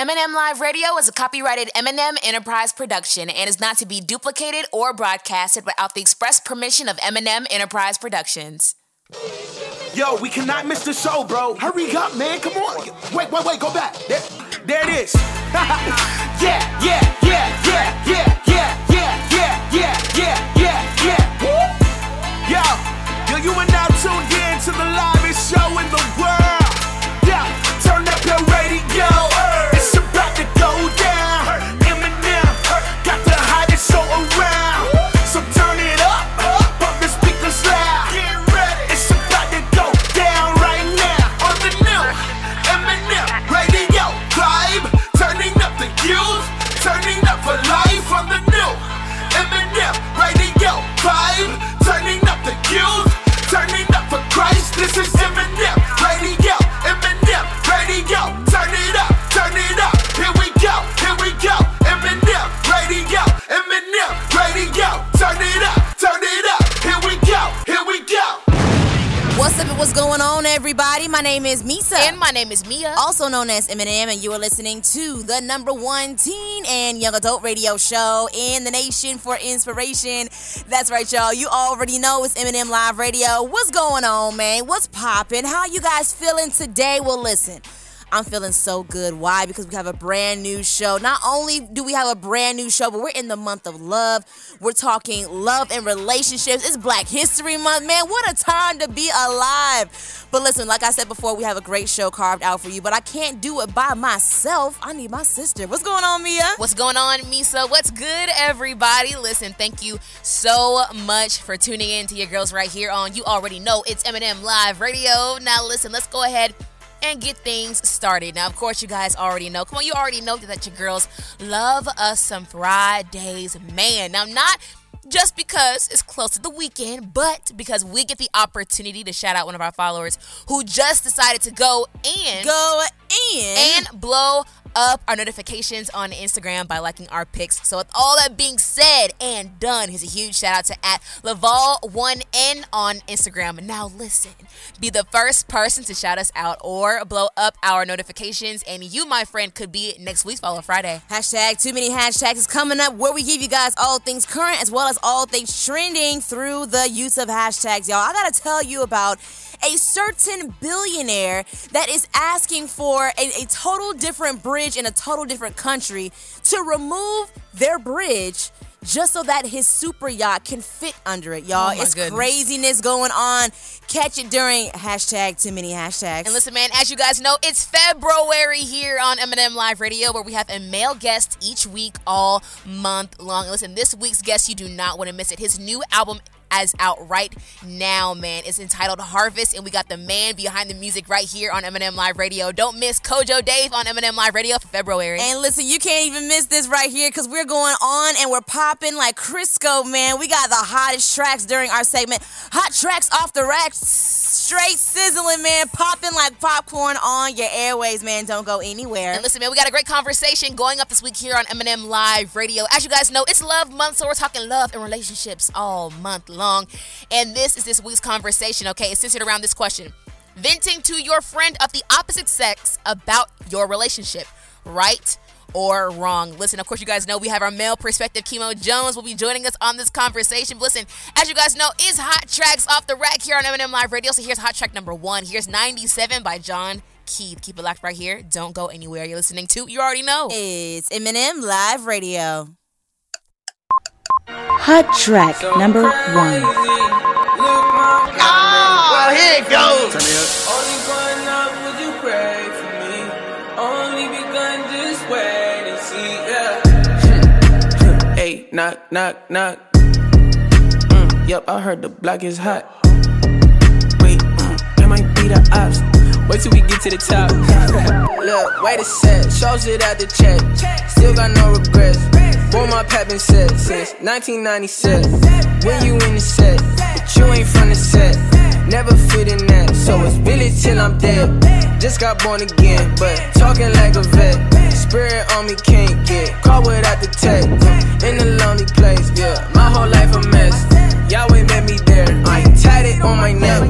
M&M Live Radio is a copyrighted M&M Enterprise production and is not to be duplicated or broadcasted without the express permission of M&M Enterprise Productions. Yo, we cannot miss the show, bro. Hurry up, man. Come on. Wait, wait, wait. Go back. There, there it is. yeah, yeah, yeah, yeah, yeah, yeah, yeah, yeah, yeah, yeah, yeah, yeah. Yo, yo, you are now tuned in to the livest show in the world. What's up and what's going on, everybody? My name is Meesa. And my name is Meah. also known as M&M, and you are listening to the number one teen and young adult radio show in the nation for inspiration. That's right, y'all. You already know it's M&M Live Radio. What's going on, man? What's popping? How you guys feeling today? Well, listen. I'm feeling so good. Why? Because we have a brand new show. Not only do we have a brand new show, but we're in the month of love. We're talking love and relationships. It's Black History Month. Man, what a time to be alive. But listen, like I said before, we have a great show carved out for you, but I can't do it by myself. I need my sister. What's going on, Meah? What's going on, Meesa? What's good, everybody? Listen, thank you so much for tuning in to your girls right here on You Already Know It's M&M Live Radio. Now, listen, let's go ahead and get things started. Now, of course, you guys already know. Come on, you already know that your girls love us some Fridays, man. Now, not just because it's close to the weekend, but because we get the opportunity to shout out one of our followers who just decided to go and Go in. and blow up our notifications on Instagram by liking our pics. So with all that being said and done, here's a huge shout out to at Laval1N on Instagram. Now listen, be the first person to shout us out or blow up our notifications, and you, my friend, could be next week's Follow Friday. Hashtag too many hashtags is coming up where we give you guys all things current as well as all things trending through the use of hashtags. Y'all, I gotta tell you about a certain billionaire that is asking for a, a total different bridge in a total different country to remove their bridge just so that his super yacht can fit under it, y'all. Oh it's goodness. craziness going on. Catch it during hashtag too many hashtags. And listen, man, as you guys know, it's February here on M&M Live Radio, where we have a male guest each week all month long. And listen, this week's guest, you do not want to miss it. His new album as out right now, man. It's entitled Harvest, and we got the man behind the music right here on M&M Live Radio. Don't miss Kojo Dave on M&M Live Radio for February. And listen, you can't even miss this right here because we're going on and we're popping like Crisco, man. We got the hottest tracks during our segment. Hot tracks off the rack, straight sizzling, man. Popping like popcorn on your airways, man. Don't go anywhere. And listen, man, we got a great conversation going up this week here on M&M Live Radio. As you guys know, it's Love Month, so we're talking love and relationships all month long. And this is this week's conversation, okay? It's centered around this question venting to your friend of the opposite sex about your relationship, right? Or wrong. Listen, of course, you guys know we have our male perspective. Chemo Jones will be joining us on this conversation. But listen, as you guys know, is Hot Tracks off the rack here on M&M Live Radio. So here's Hot Track number one. Here's 97 by John Keith. Keep it locked right here. Don't go anywhere. You're listening to, you already know. It's M&M Live Radio. Hot track number one. Oh, here it goes. Knock, knock, knock. Mm, yep, I heard the block is hot. Wait, mm, that might be the ops. Wait till we get to the top. Look, wait a sec, shows it out the check. Still got no regrets. Boy, my pap been set since 1997. When you in the set, but you ain't from the set. Never fit in that, so it's Billy till I'm dead. Just got born again, but talking like a vet. Spirit on me can't get caught without the tech. In a lonely place, yeah. My whole life a mess. Yahweh met me there. I ain't it on my neck.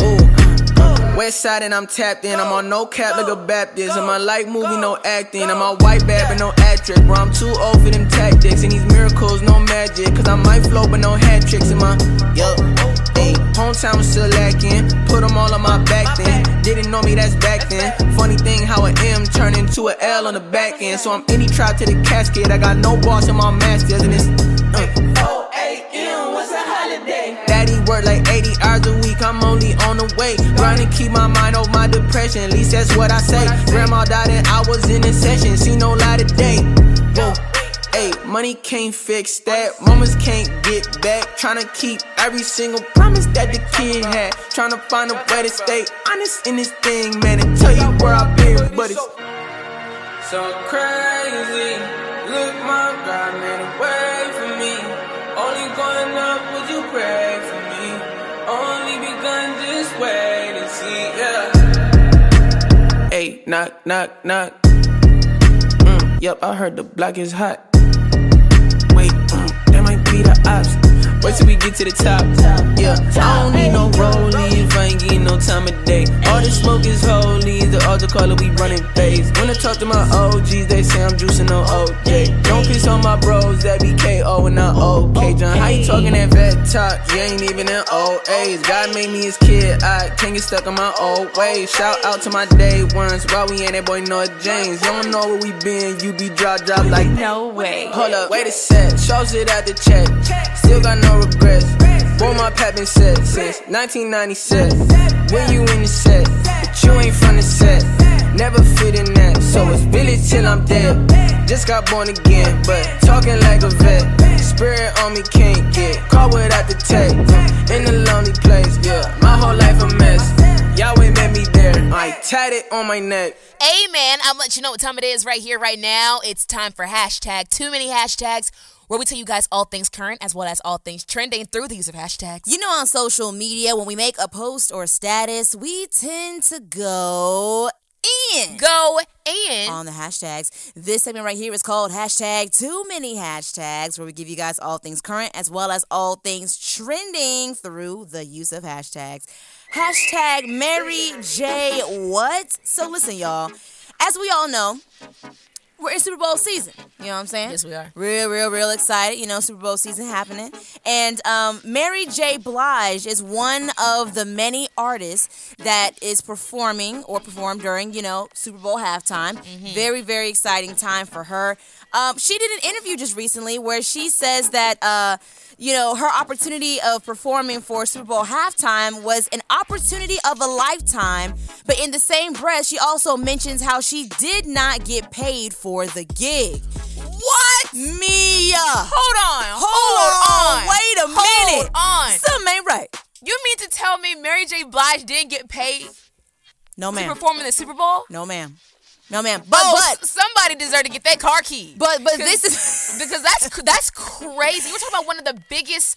Ooh. West side and I'm tapped in. I'm on no cap like a Baptist. I'm on movie, no acting. I'm on white bad, but no actress. Bro, I'm too old for them tactics. And these miracles, no magic. Cause I might flow, but no hat tricks in my. Yup. Hometown was still lacking. Put them all on my back then. Didn't know me, that's back then. Funny thing how an M turned into an L on the back end. So I'm any tribe to the casket. I got no boss in my masters. And it's. Uh, 4 a.m. What's a holiday? Daddy work like 80 hours a week. I'm only on the way. Grinding, keep my mind off my depression. At least that's what I say. Grandma died and I was in a session. See no light of day. Whoa. Money can't fix that. Mamas can't get back. Tryna keep every single promise that the kid had. Tryna find a way to stay honest in this thing, man. And tell you where I've been, but it's so crazy. Look, my God, made a way for me. Only going up, would you pray for me? Only begun, just wait and see, yeah. Hey, knock, knock, knock. Mm, yep, I heard the block is hot. The ops. Wait till we get to the top. Yeah, I don't need no rollie if I ain't getting no time of day. All the smoke is holy, the altar caller, we running phase. When I talk to my OGs, they say I'm juicing on OJ. Don't piss on my bros, that be KO and not OK. John, how you talking at that vet talk? You ain't even in age. God made me his kid, I can't get stuck in my old ways. Shout out to my day ones, why we ain't that boy Noah James. You don't know where we been, you be drop drop like No way. Hold up, wait a sec. Shows it at the check. Still got no regrets. Boy, my pap been set since 1997. When you in the set, but you ain't from the set. Never fit in that, so it's Billy till I'm dead. Just got born again, but talking like a vet. Spirit on me can't get caught without the tech. In a lonely place, yeah. My whole life a mess. Yahweh made me there. I tatted on my neck. Amen. I'll let you know what time it is right here, right now. It's time for hashtag too many hashtags, where we tell you guys all things current as well as all things trending through the use of hashtags. You know, on social media, when we make a post or status, we tend to go in. Go in. on the hashtags. This segment right here is called hashtag too many hashtags, where we give you guys all things current as well as all things trending through the use of hashtags. Hashtag Mary J. What? So listen, y'all. As we all know, we're in Super Bowl season. You know what I'm saying? Yes, we are. Real, real, real excited. You know, Super Bowl season happening. And um, Mary J. Blige is one of the many artists that is performing or performed during, you know, Super Bowl halftime. Very, very exciting time for her. Um, she did an interview just recently where she says that, uh, you know, her opportunity of performing for Super Bowl halftime was an opportunity of a lifetime. But in the same breath, she also mentions how she did not get paid for the gig. What? Meah! Hold on. Hold, on. Wait a Hold minute. Hold on. Something ain't right. You mean to tell me Mary J. Blige didn't get paid No, ma'am. to perform in the Super Bowl? No, ma'am. No, ma'am. But, oh, but, somebody deserved to get that car key. but, but this is. because that's that's crazy. We're talking about one of the biggest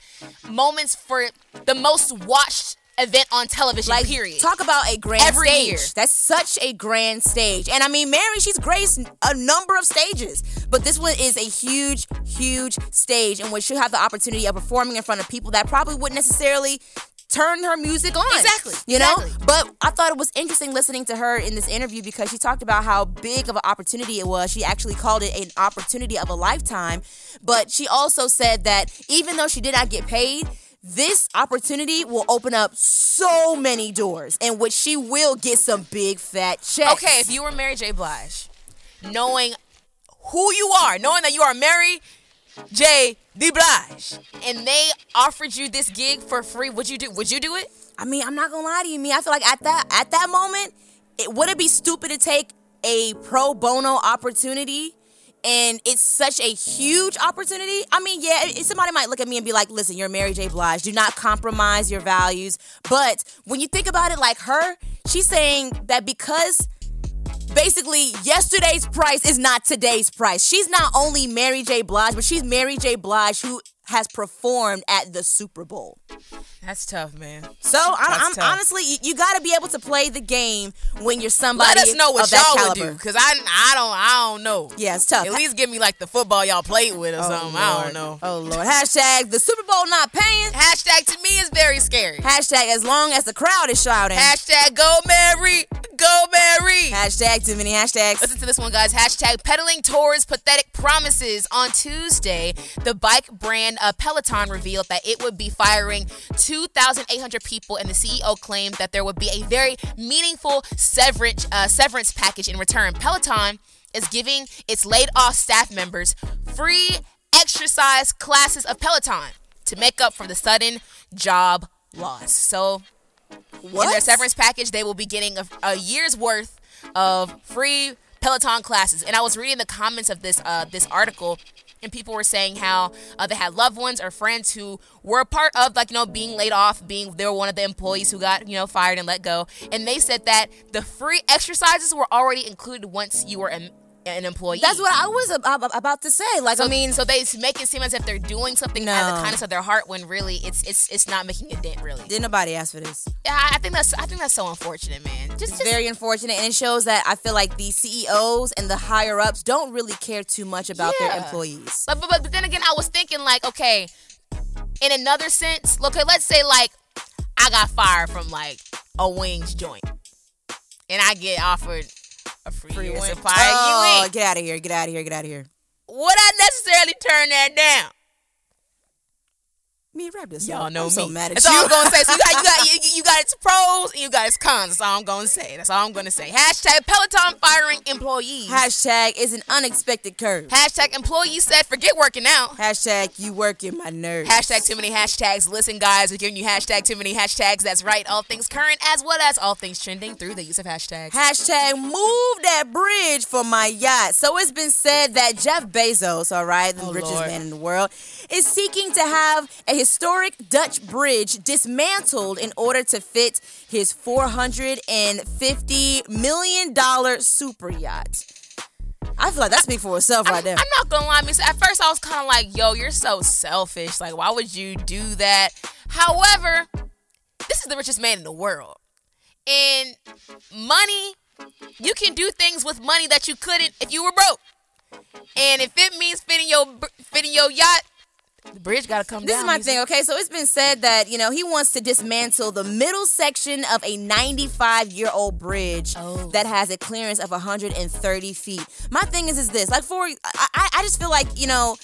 moments for the most watched event on television. Like, period. talk about a grand Every stage. year. That's such a grand stage. And I mean, Mary, she's graced a number of stages, but this one is a huge, huge stage in which she'll have the opportunity of performing in front of people that probably wouldn't necessarily turn her music on. Exactly, You know? exactly. But I thought it was interesting listening to her in this interview because she talked about how big of an opportunity it was. She actually called it an opportunity of a lifetime. But she also said that even though she did not get paid, this opportunity will open up so many doors in which she will get some big fat checks. okay, if you were Mary J. Blige, knowing who you are, knowing that you are Mary J. D. Blige, and they offered you this gig for free, would you do? Would you do it? I mean, I'm not gonna lie to you, me. I feel like at that at that moment, it would it be stupid to take a pro bono opportunity and it's such a huge opportunity. I mean, yeah, somebody might look at me and be like, "Listen, you're Mary J. Blige. Do not compromise your values." But when you think about it, like her, she's saying that because basically yesterday's price is not today's price. She's not only Mary J. Blige, but she's Mary J. Blige who has performed at the Super Bowl. That's tough, man. So I'm, I'm honestly, you, you got to be able to play the game when you're somebody Let us know what y'all would do, cause I I don't I don't know. Yeah, it's tough. At least give me like the football y'all played with or oh, something. I don't know. Oh Lord. Hashtag the Super Bowl not paying. Hashtag to me is very scary. Hashtag as long as the crowd is shouting. Hashtag go Mary, go Mary. Hashtag too many hashtags. Listen to this one, guys. Hashtag peddling towards pathetic promises. On Tuesday, the bike brand uh, Peloton revealed that it would be firing 2,800 people, and the CEO claimed that there would be a very meaningful severance uh, severance package in return. Peloton is giving its laid off staff members free exercise classes of Peloton to make up for the sudden job loss. So in their severance package, they will be getting a, a year's worth of free Peloton classes. And I was reading the comments of this uh, this article, and people were saying how uh, they had loved ones or friends who were a part of like you know being laid off, being they were one of the employees who got you know fired and let go, and they said that the free exercises were already included once you were an, an employee. That's what I was ab- ab- about to say. Like, So, I mean, so they make it seem as if they're doing something out of the kindness of their heart, when really it's it's it's not making a dent. Really, did nobody ask for this? yeah, I I think that's I think that's so unfortunate, man. Just, just Very unfortunate, and it shows that I feel like the CEOs and the higher ups don't really care too much about their employees. But, but but then again, I was thinking like, okay, in another sense, okay, let's say like I got fired from like a wings joint, and I get offered a free, year supply Oh, get out of here! Get out of here! Get out of here! Would I necessarily turn that down? Me wrap this Y'all up. know I'm me. so mad at That's you. all I'm gonna say. So you got you got you, you got its pros and you got its cons. That's all I'm gonna say. That's all I'm gonna say. Hashtag Peloton firing employees. Hashtag is an unexpected curve. Hashtag employee said forget working out. Hashtag you working my nerves. Hashtag too many hashtags. Listen, guys, we're giving you hashtag too many hashtags. That's right. All things current as well as all things trending through the use of hashtags. Hashtag move that bridge for my yacht. So it's been said that Jeff Bezos, all right, the Oh, richest Lord. man in the world, is seeking to have a historic Dutch bridge dismantled in order to fit his $450 million super yacht. I feel like that speaks for itself right there. I'm not gonna lie, Miss. At first, I was kind of like, "Yo, you're so selfish. Like, why would you do that?" However, this is the richest man in the world, and money, you can do things with money that you couldn't if you were broke. And if it means fitting your fitting your yacht, the bridge gotta come This down. This is my thing, okay? So it's been said that, you know, he wants to dismantle the middle section of a 95 year old bridge Oh. that has a clearance of 130 feet. My thing is, is this like, for, I I just feel like, you know,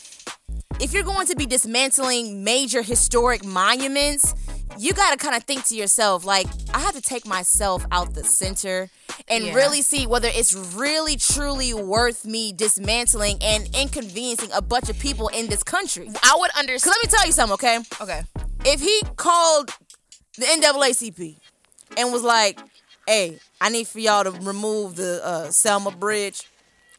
if you're going to be dismantling major historic monuments, you got to kind of think to yourself, like, I have to take myself out the center and Yeah. really see whether it's really truly worth me dismantling and inconveniencing a bunch of people in this country. I would understand. let me tell you something, okay? Okay. If he called the NAACP and was like, "Hey, I need for y'all to remove the uh, Selma Bridge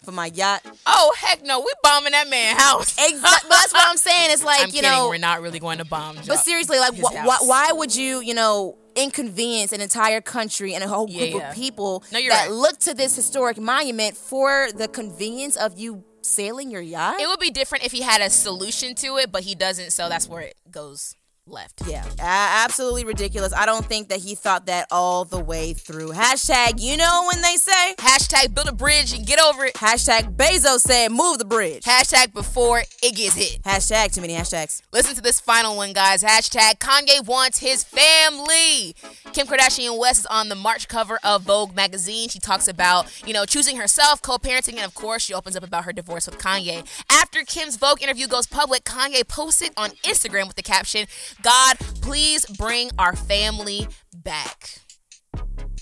for my yacht," Oh heck no, we bombing that man house. Exactly. but that's what I'm saying. It's like I'm you kidding. know, we're not really going to bomb. but seriously, like, wh- wh- why would you, you know, inconvenience an entire country and a whole group yeah. of people No, that right. look to this historic monument for the convenience of you sailing your yacht? It would be different if he had a solution to it, but he doesn't, so that's where it goes left. Yeah, absolutely ridiculous. I don't think that he thought that all the way through. Hashtag, you know when they say. Hashtag build a bridge and get over it. Hashtag Bezos said move the bridge. Hashtag before it gets hit. Hashtag too many hashtags. Listen to this final one, guys. Hashtag Kanye wants his family. Kim Kardashian West is on the March cover of Vogue magazine. She talks about, you know, choosing herself, co-parenting, and of course, she opens up about her divorce with Kanye. After Kim's Vogue interview goes public, Kanye posted on Instagram with the caption, God, please bring our family back.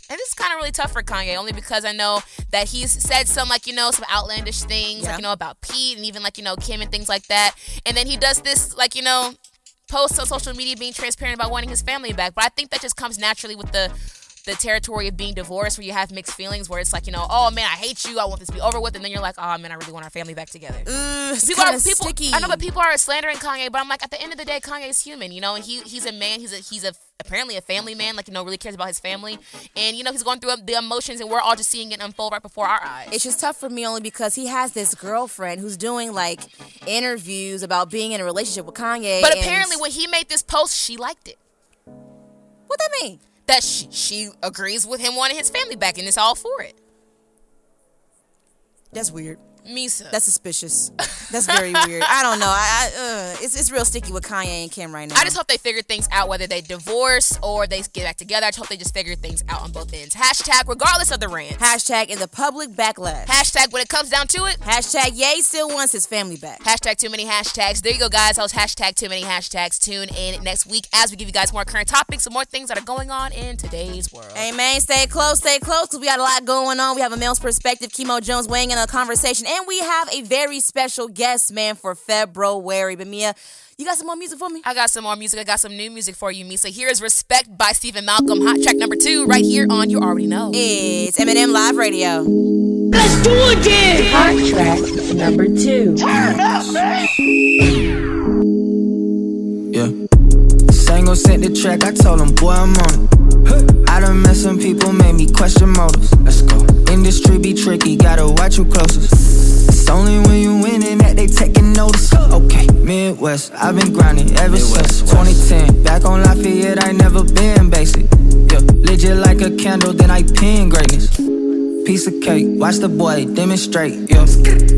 And this is kind of really tough for Kanye, only because I know that he's said some, like, you know, some outlandish things, Yeah. like, you know, about Pete and even, like, you know, Kim and things like that. And then he does this, like, you know, post on social media being transparent about wanting his family back. But I think that just comes naturally with the the territory of being divorced where you have mixed feelings where it's like, you know, oh man, I hate you, I want this to be over with, and then you're like, oh man, I really want our family back together. It's People are people. sticky. I know, but people are slandering Kanye. But I'm like, at the end of the day, Kanye's human, you know, and he he's a man. He's a he's a apparently a family man. Like you know, really cares about his family, and you know, he's going through the emotions, and we're all just seeing it unfold right before our eyes. It's just tough for me only because he has this girlfriend who's doing like interviews about being in a relationship with Kanye. but and- apparently, when he made this post, she liked it. what does that mean? That she, she agrees with him wanting his family back, and it's all for it. That's weird. Meesa. That's suspicious. That's very weird. I don't know. I, I uh, it's it's real sticky with Kanye and Kim right now. I just hope they figure things out, whether they divorce or they get back together. I just hope they just figure things out on both ends. Hashtag, regardless of the rant. Hashtag in the public backlash. Hashtag, when it comes down to it. Hashtag Ye still wants his family back. Hashtag too many hashtags. There you go, guys. That was hashtag too many hashtags. Tune in next week as we give you guys more current topics and more things that are going on in today's world. Hey man, stay close, stay close, because we got a lot going on. We have a male's perspective, Chemo Jones weighing in a conversation, and we have a very special guest, man, for February. But Meah, you got some more music for me? I got some more music. I got some new music for you, Meesa. Here is Respect by Stephen Malcolm, hot track number two, right here on You Already Know. It's M&M Live Radio. Let's do it again. Hot track number two. Turn up, man! Yeah. Sango sent the track, I told him, boy, I'm on it. I done met some people, made me question motives. Let's go. Industry be tricky, gotta watch you closest. It's only when you winning that they taking notice. Okay, Midwest, I've been grinding ever since 2010. Back on Lafayette, I never been basic. Yeah, legit like a candle, then I pin greatness. Piece of cake, watch the boy demonstrate. Yeah,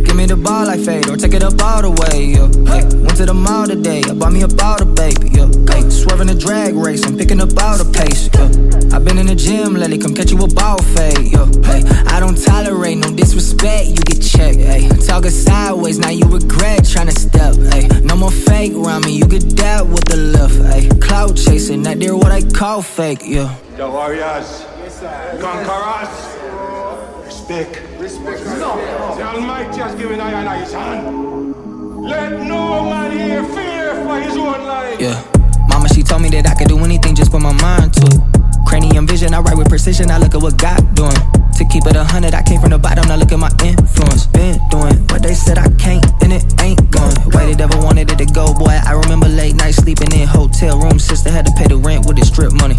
give me the ball like fade or take it up all the way. Yeah, hey, went to the mall today, I bought me a bottle, baby. Yeah, hey, swerving the drag race, I'm picking up all the pace. Yeah, I've been in the gym lately, come catch you a ball fade. Yeah, hey, I don't tolerate no disrespect, you get checked. Hey, talking sideways, now you regret trying to step. Hey, no more fake around me, you get that with the lift. Hey, cloud chasing, that there what I call fake. Yeah. The warriors, conquerors, respect. Respect. The Almighty has given I and I his hand. Let no man here fear for his own life. Yeah. Mama, she told me that I could do anything, just put my mind to it. Cranium vision, I write with precision, I look at what God doing. To keep it a hundred, I came from the bottom, now look at my influence. Been doing what they said I can't, and it ain't going. Way they never wanted it to go, boy. I remember late night sleeping in hotel rooms, sister had to pay the rent with the strip money.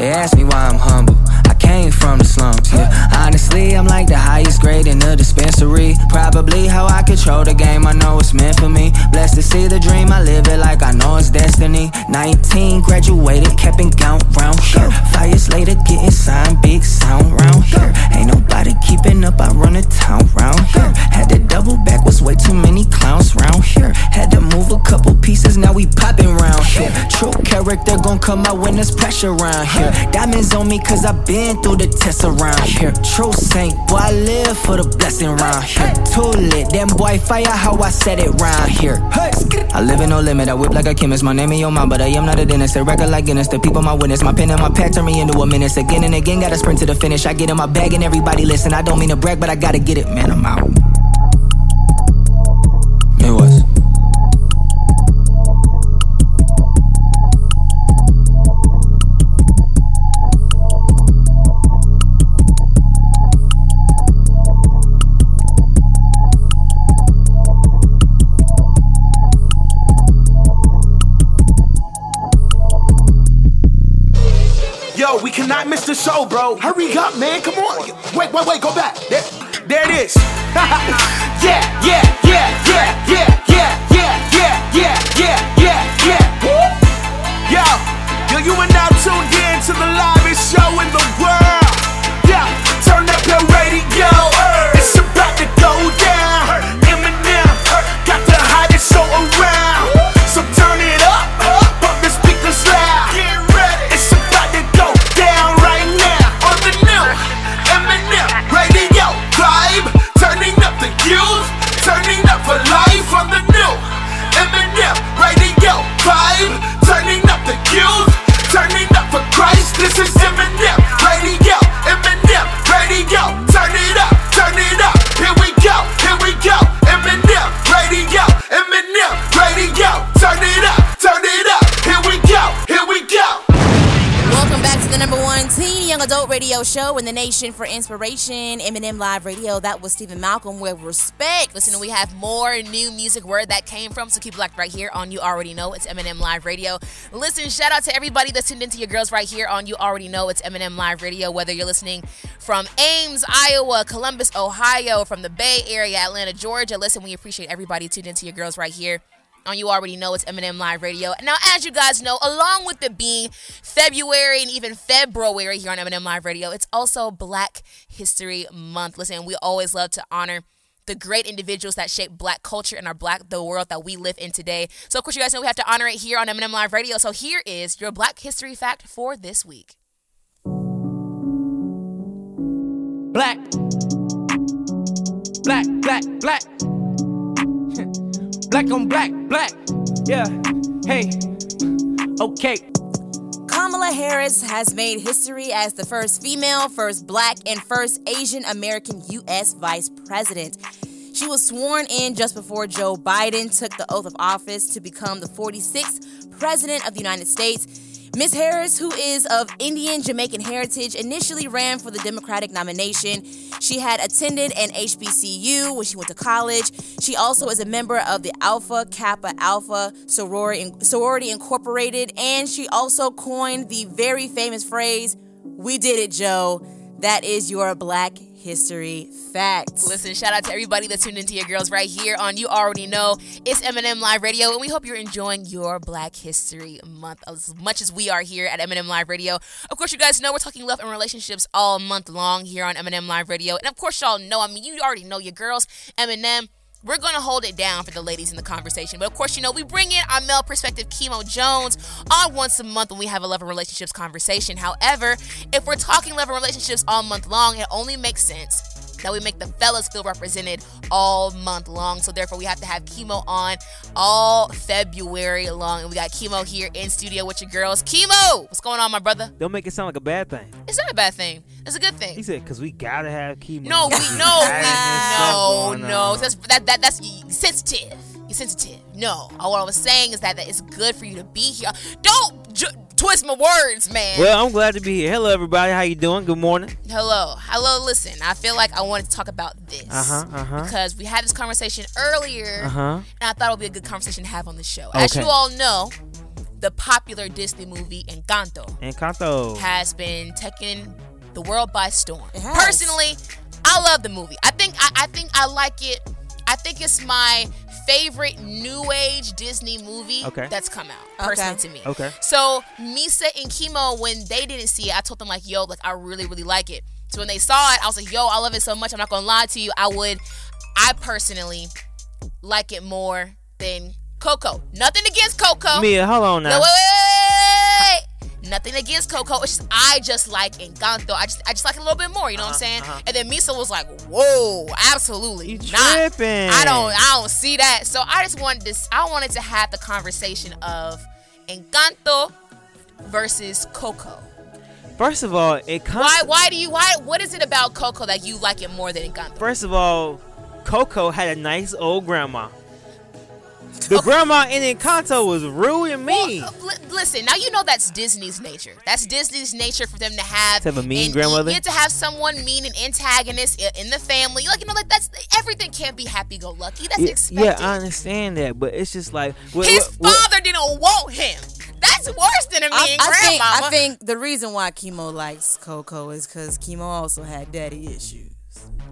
They ask me why I'm humble. I came from the slums, yeah. Honestly, I'm like the highest grade in the dispensary. Probably how control the game, I know it's meant for me. Blessed to see the dream, I live it like I know it's destiny. 19, graduated, kept in count round here. Five years later, getting signed, big sound round here. Ain't nobody keeping up, I run a town round here. Had to double back, was way too many clowns round here. Had to move a couple pieces, now we popping round here. True character gon' come out when there's pressure around here. Diamonds on me, cause i been through the test around here. True saint, boy, I live for the blessing round here. Too lit, them boy fire how I said it round here. I live in no limit, I whip like a chemist. My name ain't your mom, but I am not a dentist. A record like Guinness, the people my witness. My pen and my pad turn me into a menace. Again and again, gotta sprint to the finish. I get in my bag and everybody listen. I don't mean to brag, but I gotta get it, man, I'm out. Midwest. Yo, missed the show, bro. Hurry up, man. Come on. Wait, wait, wait. Go back. There, there it is. yeah, yeah, yeah, yeah, yeah, yeah, yeah, yeah. Radio show in the nation for inspiration. M&M Live Radio. That was Stephen Malcolm with respect. Listen, we have more new music where that came from, so keep locked right here on You Already Know. It's M&M Live Radio. Listen, shout out to everybody that's tuned into your girls right here on You Already Know. It's M&M Live Radio. Whether you're listening from Ames, Iowa, Columbus, Ohio, from the Bay Area, Atlanta, Georgia. Listen, we appreciate everybody tuned into your girls right here on You Already Know It's M&M Live Radio. Now, as you guys know, along with it being February and even February here on M&M Live Radio, it's also Black History Month. Listen, we always love to honor the great individuals that shape black culture and our black the world that we live in today. So of course you guys know we have to honor it here on M&M Live Radio. So here is your black history fact for this week. Black. Black, black, black. Black on black, black. Yeah. Hey. Okay. Kamala Harris has made history as the first female, first black, and first Asian American U.S. vice president. She was sworn in just before Joe Biden took the oath of office to become the 46th president of the United States. Ms. Harris, who is of Indian Jamaican heritage, initially ran for the Democratic nomination. She had attended an HBCU when she went to college. She also is a member of the Alpha Kappa Alpha Sorority, Sorority Incorporated, and she also coined the very famous phrase, We did it, Joe. That is your black history facts. Listen, shout out to everybody that tuned into your girls right here on You Already Know. It's M&M Live Radio, and we hope you're enjoying your Black History Month as much as we are here at M&M Live Radio. Of course, you guys know we're talking love and relationships all month long here on M&M Live Radio. And of course, y'all know, I mean, you already know your girls, M&M. We're going to hold it down for the ladies in the conversation. But of course, you know, we bring in our male perspective, Chemo Jones, on once a month when we have a love and relationships conversation. However, if we're talking love and relationships all month long, it only makes sense that we make the fellas feel represented all month long. So therefore, we have to have chemo on all February long, and we got chemo here in studio with your girls. Chemo, what's going on, my brother? Don't make it sound like a bad thing. It's not a bad thing. It's a good thing. He said, "Cause we gotta have chemo." No, we no, we no, no. That's that, that that's sensitive. You're sensitive. No, what I was saying is that, that it's good for you to be here. Don't j- twist my words, man. Well, I'm glad to be here. Hello, everybody. How you doing? Good morning. Hello, hello. Listen, I feel like I wanted to talk about this Uh-huh, uh-huh. because we had this conversation earlier, Uh-huh. and I thought it would be a good conversation to have on the show. As you all know, the popular Disney movie Encanto Encanto. has been taking the world by storm. It has. Personally, I love the movie. I think I, I think I like it. I think it's my favorite new age Disney movie Okay. that's come out. Personally Okay. to me. Okay. So Meesa and Chemo, when they didn't see it, I told them like, yo, like I really, really like it. So when they saw it, I was like, yo, I love it so much. I'm not gonna lie to you. I would I personally like it more than Coco. Nothing against Coco. Meah, hold on now. wait, wait, wait, wait. Nothing against Coco. It's just I just like Encanto. I just I just like it a little bit more. You know what I'm uh-huh, saying? Uh-huh. And then Meesa was like, "Whoa, absolutely You not. tripping. I don't I don't see that." So I just wanted this. I wanted to have the conversation of Encanto versus Coco. First of all, it comes. Why why do you why what is it about Coco that you like it more than Encanto? First of all, Coco had a nice old grandma. The grandma in Encanto was rude and mean. Well, uh, li- listen, now you know that's Disney's nature. That's Disney's nature for them to have To have a mean and grandmother? You get to have someone mean and antagonist in the family. Like you know, like that's everything can't be happy go lucky. That's yeah, expected. yeah, I understand that, but it's just like what- His what- what- father didn't want him. That's worse than a mean I, I think. I think the reason why Chemo likes Coco is because Chemo also had daddy issues.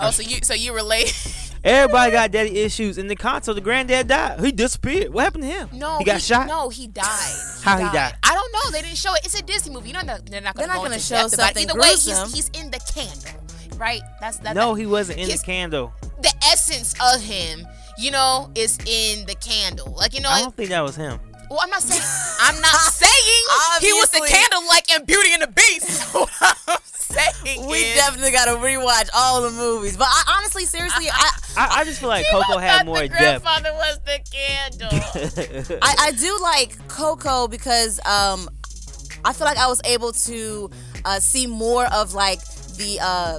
Oh, so you so you relate? Everybody got daddy issues. In the Encanto, the granddad died. He disappeared. What happened to him? No, he got shot. No, he died. How he died? I don't know. They didn't show it. It's a Disney movie. You know they're they're not They're going not to gonna show depth about it. something Either way, he's he's in the candle, right? That's that. No, that- he wasn't in his- the candle. the essence of him, you know, is in the candle. Like you know, I don't think that was him. Well, I'm not saying I'm not saying he was the Obviously. candle like in Beauty and the Beast. what I'm saying We is, definitely got to rewatch all the movies. But I, honestly, seriously, I, I, I just feel like Coco had thought more the depth. grandfather was the candle. I, I do like Coco because um, I feel like I was able to uh, see more of like the uh,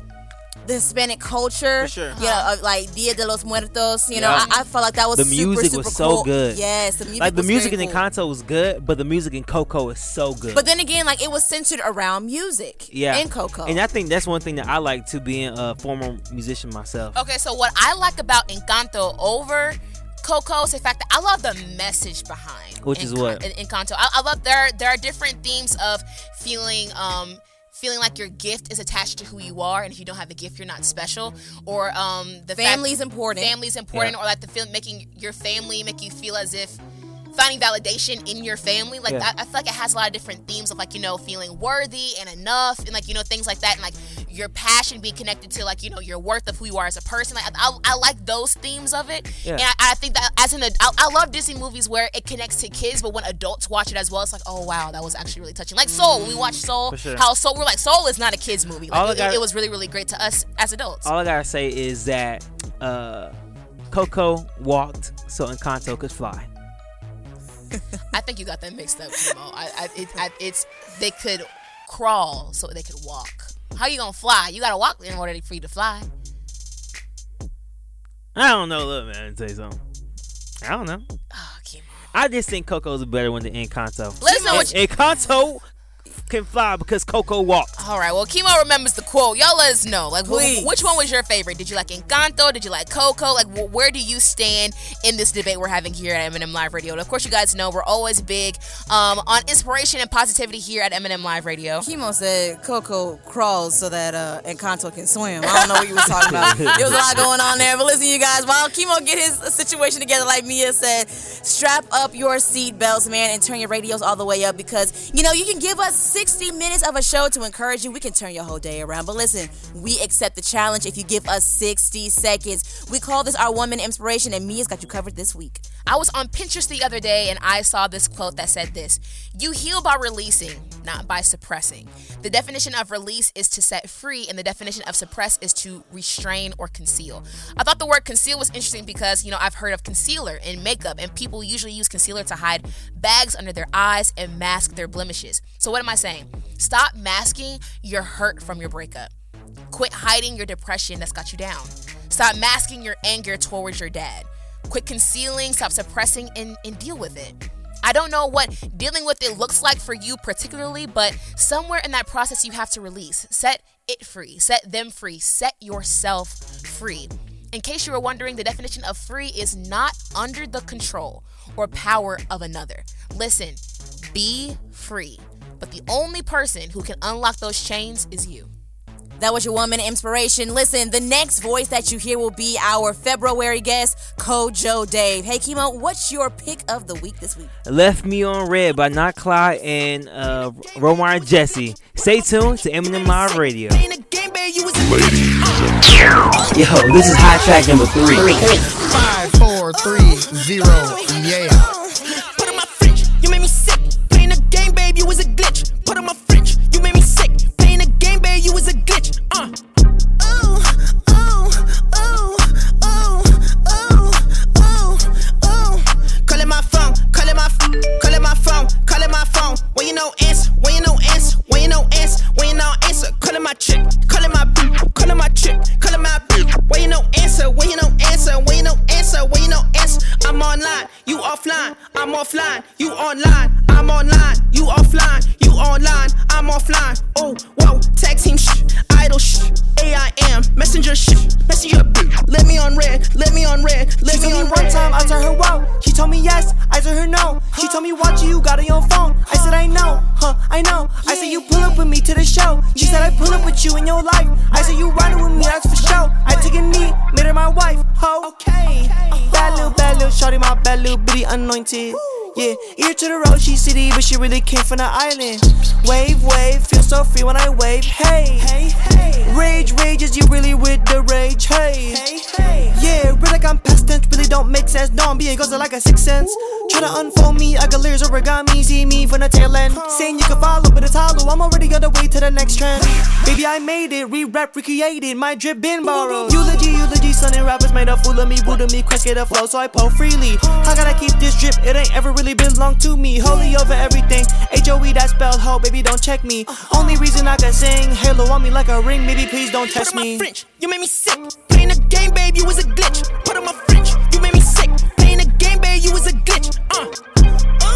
the Hispanic culture. For sure. You know, of, like Dia de los Muertos. You know, Yeah. I, I felt like that was The super, music super was so cool. good. Yes, the music like the was music very in cool. Encanto was good, but the music in Coco is so good. But then again, like it was centered around music. yeah, in Coco. and I think that's one thing that I like to being a former musician myself. okay, so what I like about Encanto over Coco is the fact that I love the message behind Which is what? En- Encanto. I, I love there there are different themes of feeling um feeling like your gift is attached to who you are and if you don't have the gift you're not special or um the fact- Family's important. family's important Yeah. or like the feel making your family make you feel as if finding validation in your family. Like Yeah. I, I feel like it has a lot of different themes of like you know feeling worthy and enough and like you know things like that and like your passion being connected to like you know your worth of who you are as a person. Like I, I, I like those themes of it, Yeah. and I, I think that as an I, I love Disney movies where it connects to kids, but when adults watch it as well, it's like oh wow that was actually really touching. Like Soul, when we watched Soul, sure. how Soul we're like Soul is not a kids movie. Like, it, got- it was really really great to us as adults. All I gotta say is that uh, Coco walked so Encanto could fly. I think you got that mixed up, Kimo. I, I, it, I, it's they could crawl so they could walk. How you gonna fly? You gotta walk in order for you to fly. I don't know. Look, man, let me tell you something. I don't know. Oh. I just think Coco's a better one than Encanto. Let us know what you- Encanto can fly because Coco walked. All right. Well, Kimo remembers the quote. Y'all let us know. Like, Please. which one was your favorite? Did you like Encanto? Did you like Coco? Like, where do you stand in this debate we're having here at M&M Live Radio? And of course, you guys know we're always big um, on inspiration and positivity here at M&M Live Radio. Kimo said Coco crawls so that uh Encanto can swim. I don't know what you was talking about. There was a lot going on there. But listen, you guys, while Kimo get his situation together, like Meah said, strap up your seat belts, man, and turn your radios all the way up because you know you can give us 60 minutes of a show to encourage you. We can turn your whole day around. But listen, we accept the challenge if you give us 60 seconds. We call this our minute inspiration, and Meah's got you covered this week. I was on Pinterest the other day and I saw this quote that said this You heal by releasing, not by suppressing. The definition of release is to set free, and the definition of suppress is to restrain or conceal. I thought the word conceal was interesting because, you know, I've heard of concealer in makeup, and people usually use concealer to hide bags under their eyes and mask their blemishes. So, what am I saying? Stop masking your hurt from your breakup. Quit hiding your depression that's got you down. Stop masking your anger towards your dad. Quit concealing, stop suppressing, and, and deal with it. I don't know what dealing with it looks like for you particularly, but somewhere in that process you have to release. Set it free, set them free, set yourself free. In case you were wondering, the definition of free is not under the control or power of another. Listen, be free. But the only person who can unlock those chains is you. That was your woman inspiration. Listen, the next voice that you hear will be our February guest, Kojo Dave. Hey, Kimo, what's your pick of the week this week? Left Me on Red by Not Clyde and uh, Romar Jesse. Stay tuned to M&M Live Radio. Yo, this is high track number three. Five, four, three, zero, yeah. Put on my French, you made me sick. Playing the game, babe, you was a glitch. Put on my phone, calling my phone. When you no answer, when you no answer, when you no answer, when you no answer. Calling my chick, calling my, b- calling my chick, calling my. b- When you no answer, when you no answer, when you no answer, when you no answer. I'm online, you offline, I'm offline, you online, I'm online, you offline, you online, I'm offline. Oh, whoa, tag team shh, idle shh, AIM, messenger shh, messenger. b- Let me on red, let me on red, let She me on one red. time, I told her wow. She told me yes, I told her no. She told me watch you, you got it on your phone. I said I know, huh, I know. I said you pull up with me to the show. She said I pull up with you in your life. I said you riding with me, that's for sure. I took a knee, my wife, ho. Okay. Bad little, bad little shorty, my bad little bitty anointed. Yeah, ear to the road, she city, but she really came from the island. Wave, wave, feel so free when I wave. Hey, hey, hey. Rage, rage, is you really with the rage? Hey, hey, hey. Yeah, really like I'm past tense, really don't make sense. No, I'm being goes like a sixth sense. Try to unfold me, I got layers origami, see me from the tail end. Saying you can follow, but it's hollow. I'm already on the way to the next trend. Baby, I made it, re-rap, recreated. My drip been borrowed. Eulogy, eulogy, sonning rappers made a fool of me, boo to me, quick get a flow, so I pull freely. How gotta keep this drip? It ain't ever really belong to me. Holy over everything. H-O-E, that spelled ho, baby, don't check me. Only reason I can sing, Halo on me like a ring, baby, please don't test Put on my me. French, you made me sick. Playing the game, babe, you was a glitch. Put on my French, you made me sick. Playing the game, babe, you was a glitch. Uh. Ooh,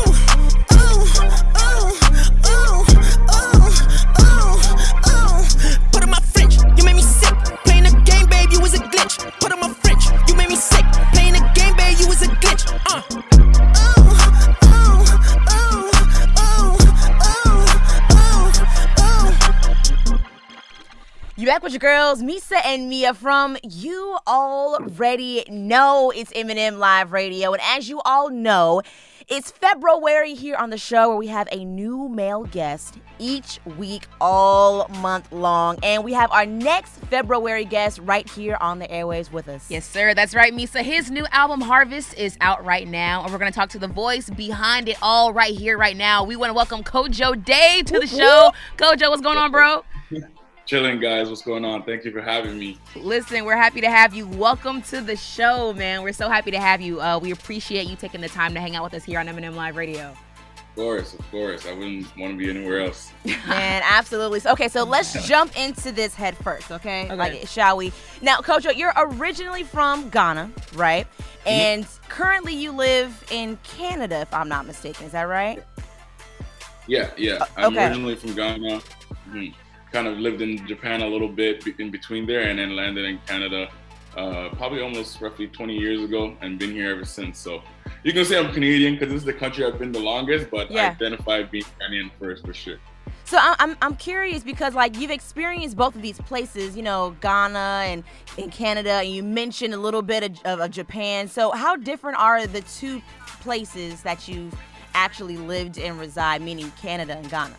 You back with your girls, Meesa and Meah from You Already Know It's M&M Live Radio. And as you all know, It's February here on the show where we have a new male guest each week all month long. And we have our next February guest right here on the airwaves with us. Yes, sir. That's right, Meesa. His new album, Harvest, is out right now. And we're going to talk to the voice behind it all right here, right now. We want to welcome Kojo Dave to the show. Kojo, what's going on, bro? Chilling, guys. What's going on? Thank you for having me. Listen, we're happy to have you. Welcome to the show, man. We're so happy to have you. Uh, we appreciate you taking the time to hang out with us here on M&M Live Radio. Of course, of course. I wouldn't want to be anywhere else. Man, absolutely. So, okay, so let's jump into this head first, okay? Okay. Like, shall we? Now, Kojo, you're originally from Ghana, right? And currently you live in Canada, if I'm not mistaken. Is that right? Yeah, yeah. I'm okay. originally from Ghana. Mhm. Kind of lived in Japan a little bit in between there, and then landed in Canada uh, probably almost roughly 20 years ago, and been here ever since. So you can say I'm Canadian because this is the country I've been the longest, but I identify being Canadian first for sure. So I'm, I'm curious because like you've experienced both of these places, you know, Ghana and in Canada, and you mentioned a little bit of, of, of Japan. So how different are the two places that you've actually lived and reside, meaning Canada and Ghana?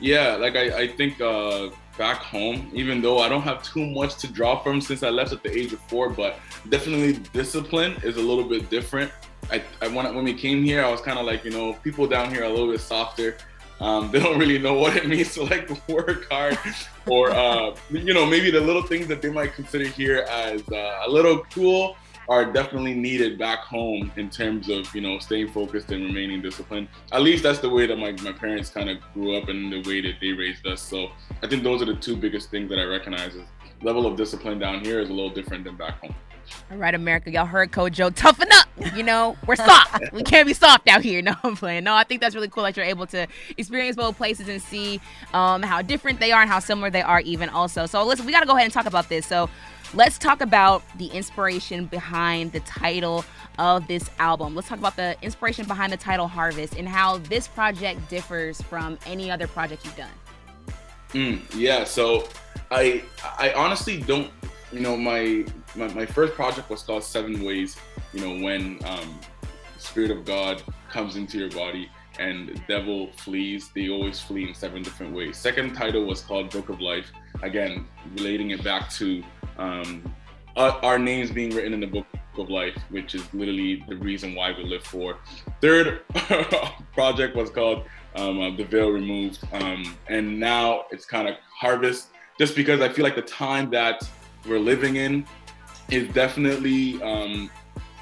Yeah, like I, I think uh, back home, even though I don't have too much to draw from since I left at the age of four, but definitely discipline is a little bit different. I, I when, when we came here, I was kind of like, you know, people down here are a little bit softer. Um, they don't really know what it means to like work hard, or uh, you know, maybe the little things that they might consider here as uh, a little cool are definitely needed back home in terms of you know staying focused and remaining disciplined. At least that's the way that my, my parents kind of grew up and the way that they raised us. So I think those are the two biggest things that I recognize is level of discipline down here is a little different than back home. All right, America, y'all heard Kojo. Toughen up. You know, we're soft. we can't be soft out here. No, I'm playing. No, I think that's really cool that you're able to experience both places and see um, how different they are and how similar they are, even also. So, listen, we got to go ahead and talk about this. So, let's talk about the inspiration behind the title of this album. Let's talk about the inspiration behind the title Harvest and how this project differs from any other project you've done. Mm, yeah, so I I honestly don't you know my, my my first project was called Seven Ways. You know when um, Spirit of God comes into your body and devil flees, they always flee in seven different ways. Second title was called Book of Life. Again, relating it back to um, our, names being written in the book of life, which is literally the reason why we live for. Third project was called um, uh, The Veil Removed, um, and now it's kind of Harvest, just because I feel like the time that we're living in is definitely um,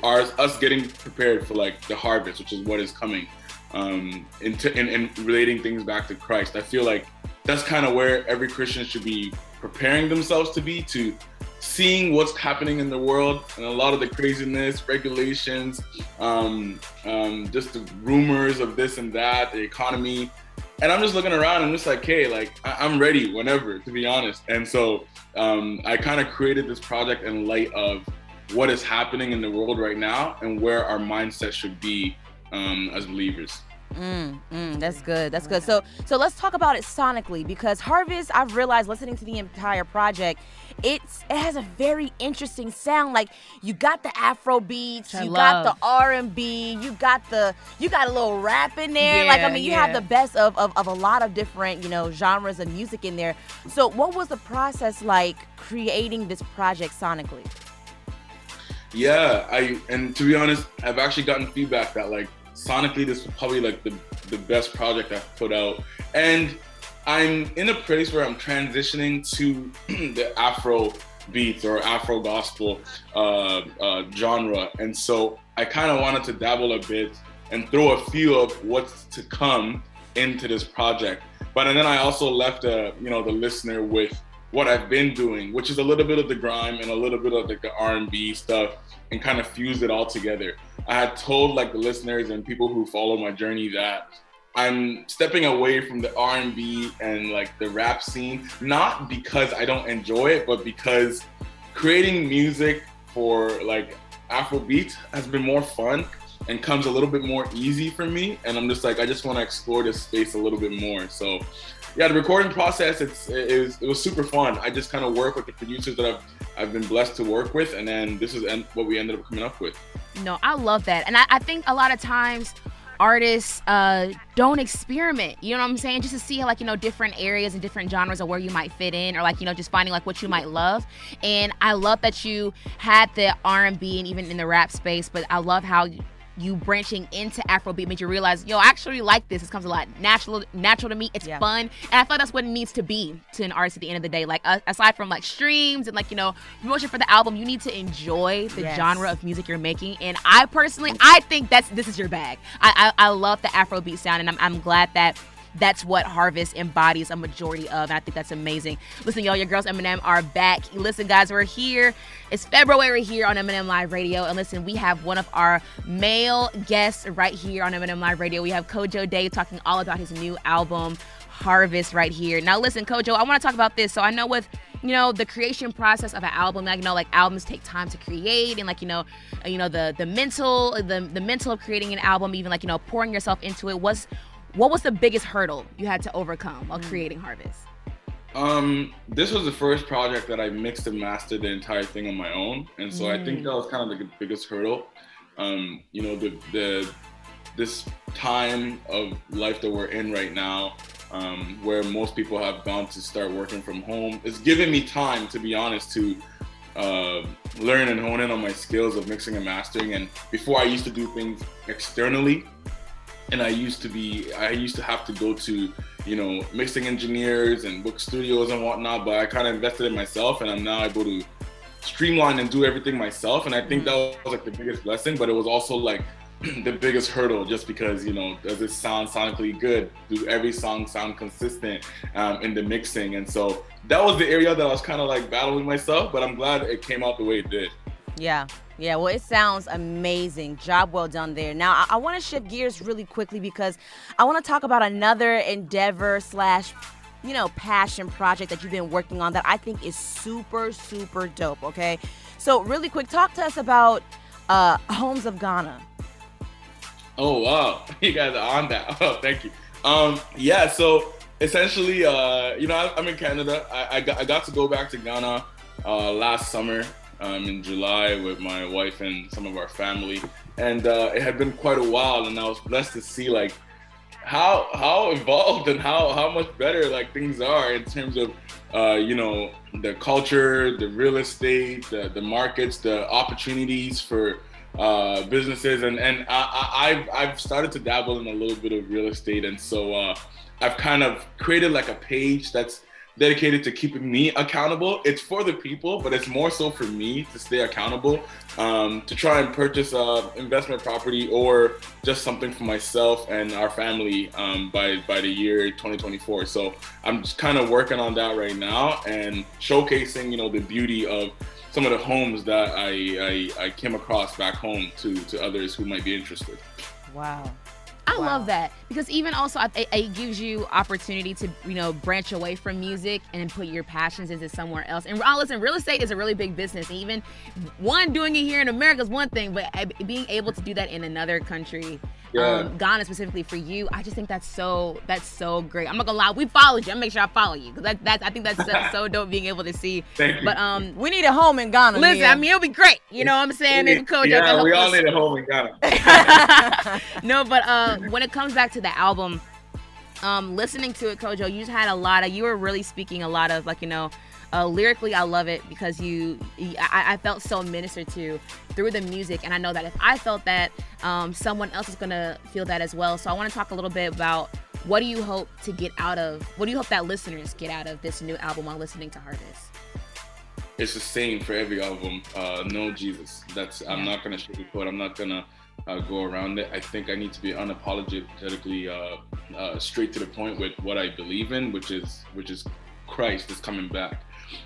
our, us getting prepared for like the harvest, which is what is coming, um, into and, and relating things back to Christ. I feel like that's kind of where every Christian should be preparing themselves to be to seeing what's happening in the world and a lot of the craziness, regulations, um, um, just the rumors of this and that, the economy. And I'm just looking around and I'm just like, hey, like I- I'm ready whenever, to be honest. And so um, I kind of created this project in light of what is happening in the world right now and where our mindset should be um, as believers. Mm, mm, that's good. That's good. So, so let's talk about it sonically because Harvest. I've realized listening to the entire project, it's it has a very interesting sound. Like you got the Afro beats, I you got the R and B, you got the you got a little rap in there. like I mean, you yeah. have the best of, of of a lot of different you know genres of music in there. So, what was the process like creating this project sonically? Yeah, I and to be honest, I've actually gotten feedback that like sonically this was probably like the the best project I've put out. And I'm in a place where I'm transitioning to the Afro beats or Afro gospel uh, uh, genre. And so I kind of wanted to dabble a bit and throw a few of what's to come into this project. But and then I also left uh, you know the listener with what I've been doing, which is a little bit of the grime and a little bit of like the R&B stuff, and kind of fused it all together. I had told like the listeners and people who follow my journey that I'm stepping away from the R&B and like the rap scene, not because I don't enjoy it, but because creating music for like Afrobeat has been more fun and comes a little bit more easy for me. And I'm just like, I just want to explore this space a little bit more. So yeah, the recording process it's it, is, it was super fun. I just kind of work with the producers that I've I've been blessed to work with, and then this is en- what we ended up coming up with. No, I love that. And I, I think a lot of times artists uh, don't experiment. You know what I'm saying? Just to see like you know different areas and different genres of where you might fit in, or like you know just finding like what you might love. And I love that you had the R&B and even in the rap space, but I love how you branching into Afrobeat made you realize, yo, I actually like this. This comes a lot natural, natural to me. It's Yeah. fun, and I thought that's what it needs to be to an artist at the end of the day. Like uh, aside from like streams and like you know promotion for the album, you need to enjoy the Yes. genre of music you're making. And I personally, I think that's this is your bag. I I, I love the Afrobeat sound, and I'm I'm glad that. That's what Harvest embodies a majority of, and I think that's amazing. Listen, y'all, your girls M&M are back. Listen, guys, we're here. It's February here on M&M Live Radio, and listen, we have one of our male guests right here on M&M Live Radio. We have Kojo Dave talking all about his new album, Harvest, right here. Now, listen, Kojo, I want to talk about this. So I know with you know the creation process of an album, like you know, like albums take time to create, and like you know, you know the the mental, the the mental of creating an album, even like you know pouring yourself into it. Was what was the biggest hurdle you had to overcome while creating Harvest? Um, this was the first project that I mixed and mastered the entire thing on my own, and so I think Mm. that was kind of the biggest hurdle. Um, you know, the the this time of life that we're in right now, um, where most people have gone to start working from home, it's given me time, to be honest, to uh, learn and hone in on my skills of mixing and mastering. And before I used to do things externally, and I used to be I used to have to go to you know mixing engineers and book studios and whatnot, but I kind of invested in myself, and I'm now able to streamline and do everything myself. And I think that was like the biggest blessing, but it was also like the biggest hurdle just because you know does it sound sonically good? Do every song sound consistent um, in the mixing? And so that was the area that I was kind of like battling myself, but I'm glad it came out the way it did. Yeah. Yeah, well, it sounds amazing. Job well done there. Now, I, I want to shift gears really quickly because I want to talk about another endeavor slash, you know, passion project that you've been working on that I think is super, super dope. Okay, so really quick, talk to us about uh, Homes of Ghana. Oh wow, you guys are on that. Oh, thank you. Um, yeah. So essentially, uh, you know, I, I'm in Canada. I, I got I got to go back to Ghana uh, last summer um, in July with my wife and some of our family, and uh, it had been quite a while, and I was blessed to see like how how evolved and how how much better like things are in terms of uh, you know the culture, the real estate, the the markets, the opportunities for uh, businesses, and and I, I've I've started to dabble in a little bit of real estate, and so uh, I've kind of created like a page that's dedicated to keeping me accountable. It's for the people, but it's more so for me to stay accountable, um, to try and purchase a investment property or just something for myself and our family um, by by the year 2024. So I'm just kind of working on that right now and showcasing, you know, the beauty of some of the homes that I, I, I came across back home to, to others who might be interested. Wow. I love that because even also it, it gives you opportunity to you know branch away from music and put your passions into somewhere else. And uh, listen, real estate is a really big business. Even one doing it here in America is one thing, but being able to do that in another country, Yeah. um, Ghana specifically for you, I just think that's so that's so great. I'm not gonna lie, we followed you. I'm make sure I follow you because that, that's I think that's so, so dope being able to see. Thank you. But um, We need a home in Ghana. listen, Meah. I mean it'll be great. You know what I'm saying? Maybe yeah, we all need a home in Ghana. no, but when it comes back to the album, um, listening to it, Kojo, you just had a lot of. You were really speaking a lot of like you know, uh, lyrically. I love it because you. I, I felt so ministered to through the music, and I know that if I felt that, um, someone else is gonna feel that as well. So I want to talk a little bit about what do you hope to get out of. What do you hope that listeners get out of this new album while listening to Harvest? it's the same for every album. Uh, no Jesus. That's I'm not gonna sugarcoat. I'm not gonna uh, go around it. I think I need to be unapologetically uh, uh, straight to the point with what I believe in, which is which is Christ is coming back.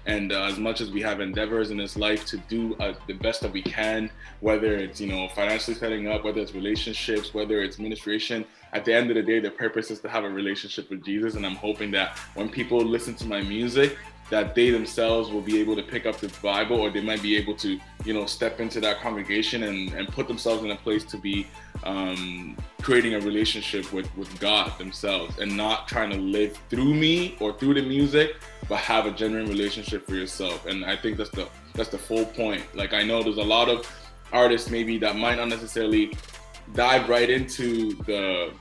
And uh, as much as we have endeavors in this life to do uh, the best that we can, whether it's you know financially setting up, whether it's relationships, whether it's ministration, at the end of the day, the purpose is to have a relationship with Jesus. And I'm hoping that when people listen to my music, that they themselves will be able to pick up the Bible or they might be able to, you know, step into that congregation and, and put themselves in a place to be um, creating a relationship with, with God themselves and not trying to live through me or through the music, but have a genuine relationship for yourself. And I think that's the that's the full point. Like I know there's a lot of artists maybe that might not necessarily dive right into the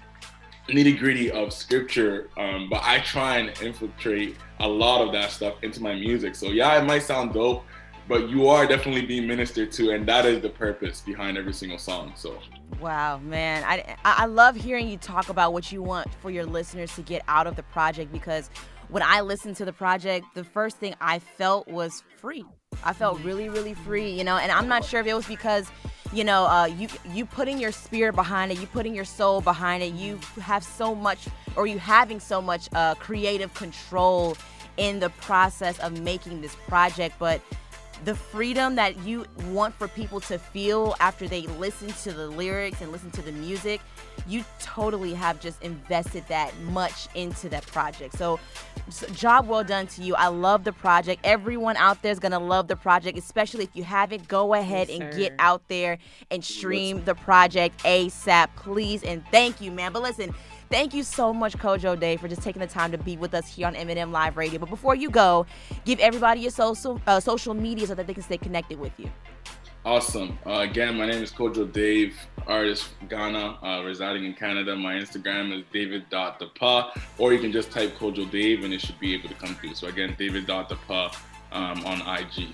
nitty gritty of scripture, um, but I try and infiltrate a lot of that stuff into my music. So yeah, it might sound dope, but you are definitely being ministered to, and that is the purpose behind every single song. So Wow, man. I, I love hearing you talk about what you want for your listeners to get out of the project because when I listened to the project, the first thing I felt was free. I felt really, really free, you know, and I'm not sure if it was because, you know, uh, you you putting your spirit behind it, you putting your soul behind it, you have so much, or you having so much uh, creative control in the process of making this project, but the freedom that you want for people to feel after they listen to the lyrics and listen to the music, you totally have just invested that much into that project. So, so job well done to you. I love the project. Everyone out there is going to love the project, especially if you haven't. Go ahead yes, and get out there and stream the project ASAP, please. And thank you, man. But listen, Thank you so much, Kojo Dave, for just taking the time to be with us here on M&M Live Radio. But before you go, give everybody your social uh, social media so that they can stay connected with you. Awesome. Uh, again, my name is Kojo Dave, artist Ghana, uh, residing in Canada. My Instagram is david.dapa, or you can just type Kojo Dave and it should be able to come through. So again, david.dapa um, on IG.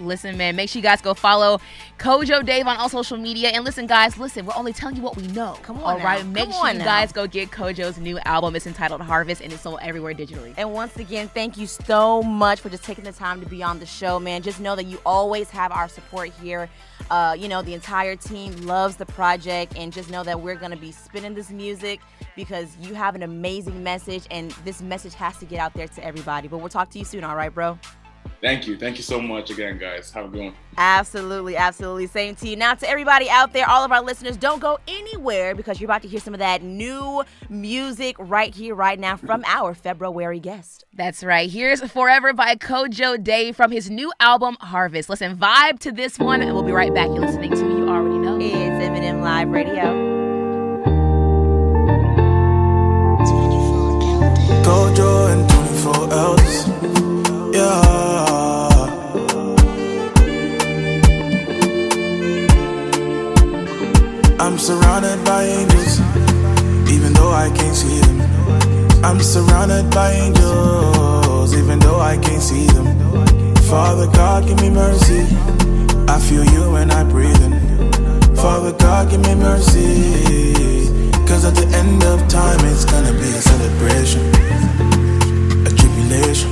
Listen, man, make sure you guys go follow Kojo Dave on all social media. And listen, guys, listen, we're only telling you what we know. Come on. All now. right. Make Come sure you now. guys go get Kojo's new album. It's entitled Harvest and it's sold everywhere digitally. And once again, thank you so much for just taking the time to be on the show, man. Just know that you always have our support here. Uh, you know, the entire team loves the project, and just know that we're going to be spinning this music because you have an amazing message, and this message has to get out there to everybody. But we'll talk to you soon, all right, bro? Thank you. Thank you so much again, guys. Have a good one. Absolutely, absolutely. Same to you. Now, to everybody out there, all of our listeners, don't go anywhere because you're about to hear some of that new music right here, right now from our February guest. That's right. Here's Forever by Kojo Dave from his new album, Harvest. Listen, vibe to this one, and we'll be right back. You're listening to You Already Know. It's M&M Live Radio. Kojo and 24 elders. Yeah. I'm surrounded by angels, even though I can't see them. I'm surrounded by angels, even though I can't see them. Father God, give me mercy. I feel you when I breathe in. Father God, give me mercy. Cause at the end of time, it's gonna be a celebration, a tribulation,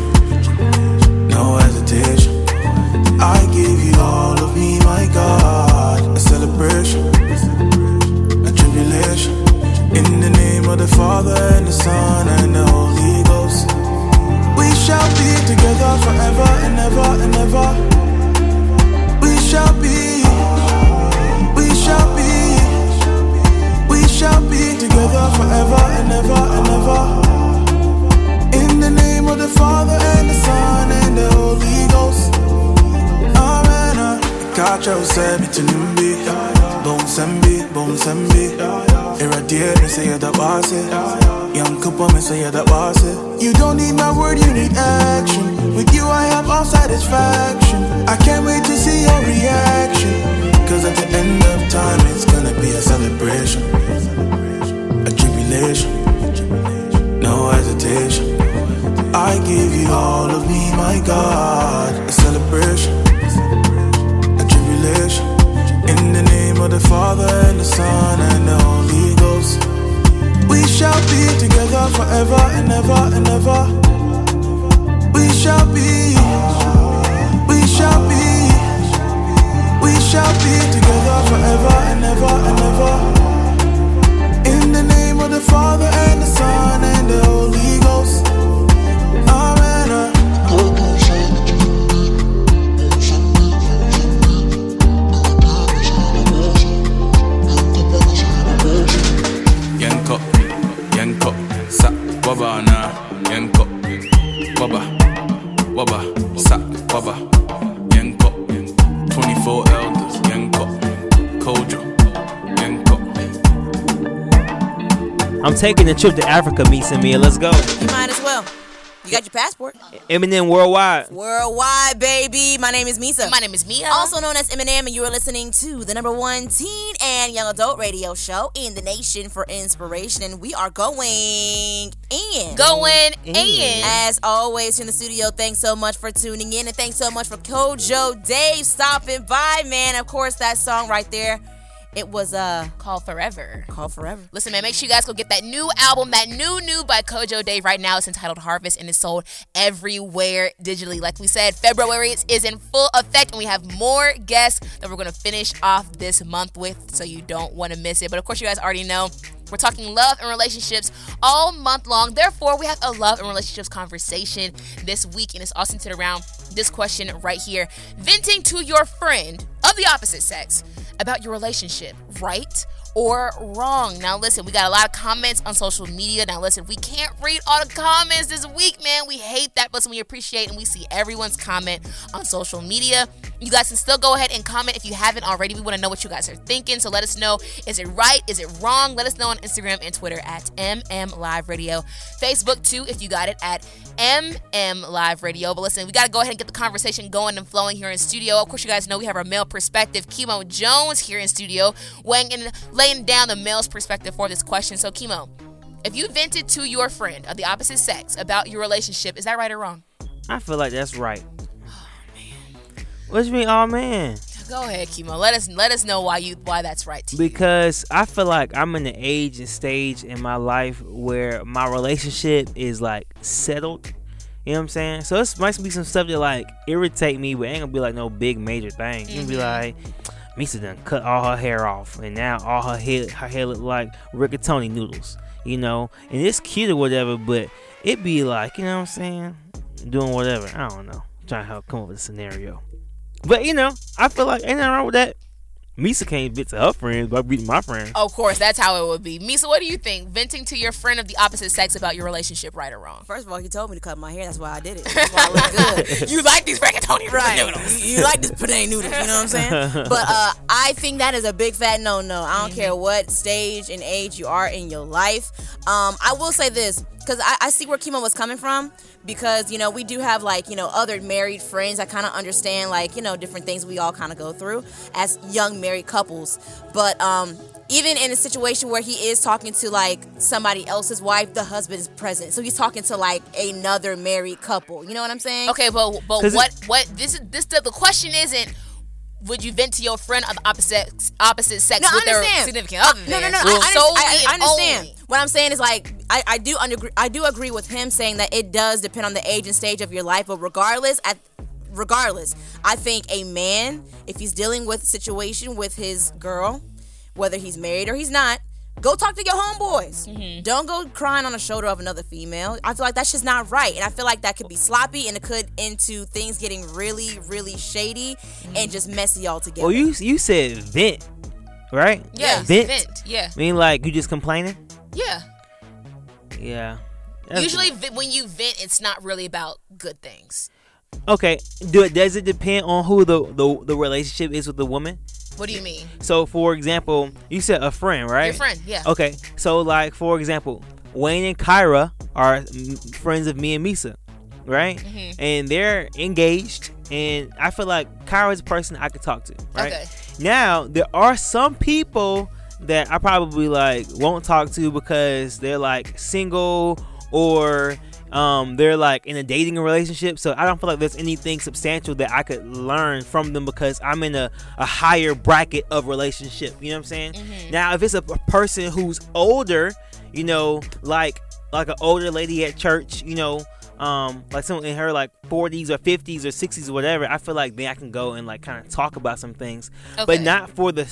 no hesitation. I give you all of me, my God, a celebration, tribulation. In the name of the Father and the Son and the Holy Ghost, we shall be together forever and ever and ever. We shall be, we shall be, we shall be together forever and ever and ever. In the name of the Father and the Son and the Holy Ghost. Amen. Kacha usemi tunimbi Bon sembi, bon sembi. Irradiate me say that was it Young couple me say that was it You don't need my word, you need action. With you I have all satisfaction. I can't wait to see your reaction. Cause at the end of time it's gonna be a celebration. A tribulation No hesitation. I give you all of me, my God. A celebration a. In the name of the Father and the Son and the Holy Ghost, we shall be together forever and ever and ever. We shall be, we shall be, we shall be together forever and ever and ever. In the name of the Father and the Son and the Holy Ghost. Sa, Waba, na, Yanko, Waba, Waba, Sa, Waba, Yanko, 24 elders, Yanko, Kojo, Yanko. I'm taking a trip to Africa, me and Meah. Let's go. You might as well. You got your passport. M&M Worldwide. Worldwide, baby. My name is Meesa. My name is Meah. Also known as M&M, and you are listening to the number one teen and young adult radio show in the nation for inspiration. And we are going in. Going in. As always, in the studio, thanks so much for tuning in. And thanks so much for Kojo Dave stopping by, man. Of course, that song right there. It was uh Call Forever. Call Forever. Listen, man, make sure you guys go get that new album, that new new by Kojo Dave right now. It's entitled Harvest and it's sold everywhere digitally. Like we said, February is in full effect and we have more guests that we're gonna finish off this month with, so you don't want to miss it. But of course, you guys already know we're talking love and relationships all month long. Therefore, we have a love and relationships conversation this week, and it's all centered around this question right here venting to your friend of the opposite sex about your relationship, right or wrong. Now, listen, we got a lot of comments on social media. Now, listen, we can't read all the comments this week, man. We hate that, but we appreciate and we see everyone's comment on social media. You guys can still go ahead and comment if you haven't already. We want to know what you guys are thinking. So let us know is it right? Is it wrong? Let us know on Instagram and Twitter at MM Live Radio. Facebook, too, if you got it at MM Live Radio. But listen, we got to go ahead and get the conversation going and flowing here in studio. Of course, you guys know we have our male perspective, Kemo Jones, here in studio, weighing in, laying down the male's perspective for this question. So, Kemo, if you vented to your friend of the opposite sex about your relationship, is that right or wrong? I feel like that's right. Oh, what you mean, oh man? Go ahead, Kemo. Let us let us know why you why that's right to you. Because I feel like I'm in the age and stage in my life where my relationship is like settled. You know what I'm saying? So this might be some stuff that like irritate me, but ain't gonna be like no big major thing. You can be mm-hmm. like, Meesa done cut all her hair off, and now all her hair her hair look like rigatoni noodles. You know, and it's cute or whatever, but it be like, you know what I'm saying? Doing whatever. I don't know. trying to help come up with a scenario. But you know, I feel like ain't nothing wrong with that. Meesa can't bitch to her friends by beating my friends. Of course, that's how it would be. Meesa, what do you think? Venting to your friend of the opposite sex about your relationship, right or wrong? First of all, he told me to cut my hair. That's why I did it. That's why I look good. you like these rigatoni right? noodles. You, you like this penne noodles. You know what I'm saying? But uh, I think that is a big fat no no. I don't care what stage and age you are in your life. Um, I will say this because I, I see where Kemo was coming from because you know we do have like you know other married friends. I kind of understand like you know different things we all kind of go through as young married couples. But um, even in a situation where he is talking to like somebody else's wife, the husband is present, so he's talking to like another married couple. You know what I'm saying? Okay, but but what what this is this the, the question isn't would you vent to your friend of the opposite opposite sex No, with their significant other? No, no, no. I, I, Solely I, I and understand. only. What I'm saying is like I, I do under, I do agree with him saying that it does depend on the age and stage of your life, but regardless, at regardless, I think a man, if he's dealing with a situation with his girl, whether he's married or he's not, go talk to your homeboys. Mm-hmm. Don't go crying on the shoulder of another female. I feel like that's just not right, and I feel like that could be sloppy, and it could into things getting really, really shady and just messy altogether. Well, you you said vent, right? Yeah, vent. vent, yeah. I mean, like you just complaining. Yeah. Yeah. That's- Usually, vi- when you vent, it's not really about good things. Okay. Do it? Does it depend on who the, the the relationship is with the woman? What do you mean? So, for example, you said a friend, right? Your friend, yeah. Okay. So, like, for example, Wayne and Kyra are friends of me and Meesa, right? Mhm. And they're engaged, and I feel like Kyra is a person I could talk to, right? Okay. Now, there are some people that I probably like won't talk to because they're like single or um, they're like in a dating relationship. So I don't feel like there's anything substantial that I could learn from them because I'm in a, a higher bracket of relationship. You know what I'm saying? Now, if it's a, a person who's older, you know, like like an older lady at church, you know, um, like someone in her like 40s or 50s or 60s or whatever, I feel like then I can go and like kind of talk about some things, Okay. but not for the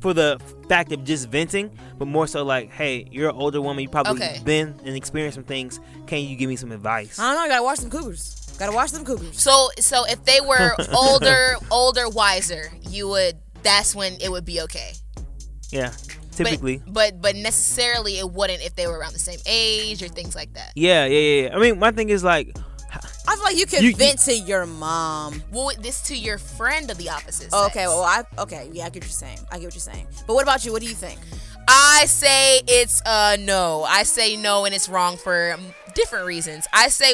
for the fact of just venting, but more so like, hey, you're an older woman, you probably Okay. been and experienced some things. Can you give me some advice? I don't know. You gotta watch some cougars. Gotta watch them cougars. So, so if they were older, older, wiser, you would. That's when it would be okay. Yeah, But- typically. but but necessarily it wouldn't if they were around the same age or things like that. Yeah, yeah, yeah, yeah. I mean, my thing is like, I feel like you can You- you- vent to your mom. Well, this to your friend of the opposite. Oh, okay, well, I okay, yeah, I get what you're saying. I get what you're saying. But what about you? What do you think? I say it's uh no. I say no, and it's wrong for um, different reasons. I say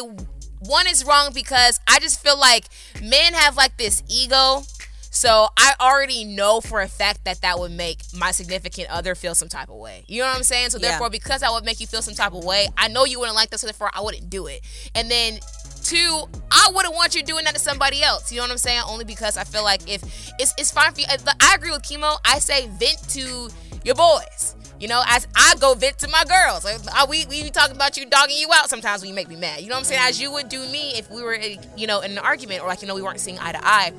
one is wrong because I just feel like men have like this ego. So I already know for a fact that that would make my significant other feel some type of way. You know what I'm saying? So Yeah. therefore, because I would make you feel some type of way, I know you wouldn't like that. So therefore, I wouldn't do it. And then two, I wouldn't want you doing that to somebody else. You know what I'm saying? Only because I feel like if it's it's fine for you. I agree with Kemo. I say vent to your boys. You know, as I go vent to my girls. Like, we we be talking about you dogging you out sometimes when you make me mad. You know what I'm saying? As you would do me if we were, you know, in an argument or like you know we weren't seeing eye to eye.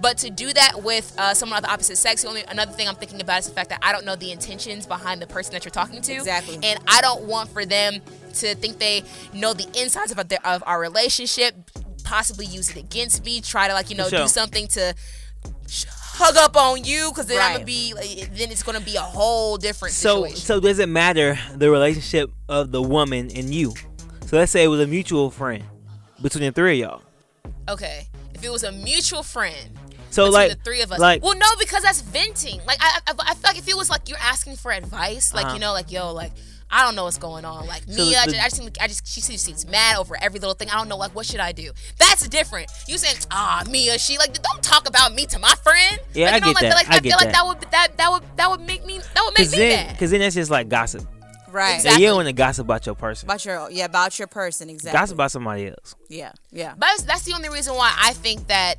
But to do that with uh, someone of the opposite sex, the only another thing I'm thinking about is the fact that I don't know the intentions behind the person that you're talking to. Exactly. And I don't want for them to think they know the insides of, their, of our relationship, possibly use it against me, try to like you know sure. do something to hug up on you, because then I'm gonna be like, then it's gonna be a whole different So situation. so does it matter the relationship of the woman and you? So let's say it was a mutual friend between the three of y'all. Okay, if it was a mutual friend. So between like the three of us. like well, no, because that's venting. Like I, I, I feel like if it was like you're asking for advice, like Uh-huh. you know, like yo, like I don't know what's going on. Like So Meah, I just, I just, I just, she just seems mad over every little thing. I don't know, like what should I do? That's different. You saying, ah, Meah, she like don't talk about me to my friend. Yeah, like, I you know, get like, that. Like, I I, get feel like that. that would that that would that would make me that would make Cause me then, mad. cause then that's just like gossip. Right. And you don't want to gossip about your person. About your yeah, about your person exactly. Gossip about somebody else. Yeah, yeah. But that's, that's the only reason why I think that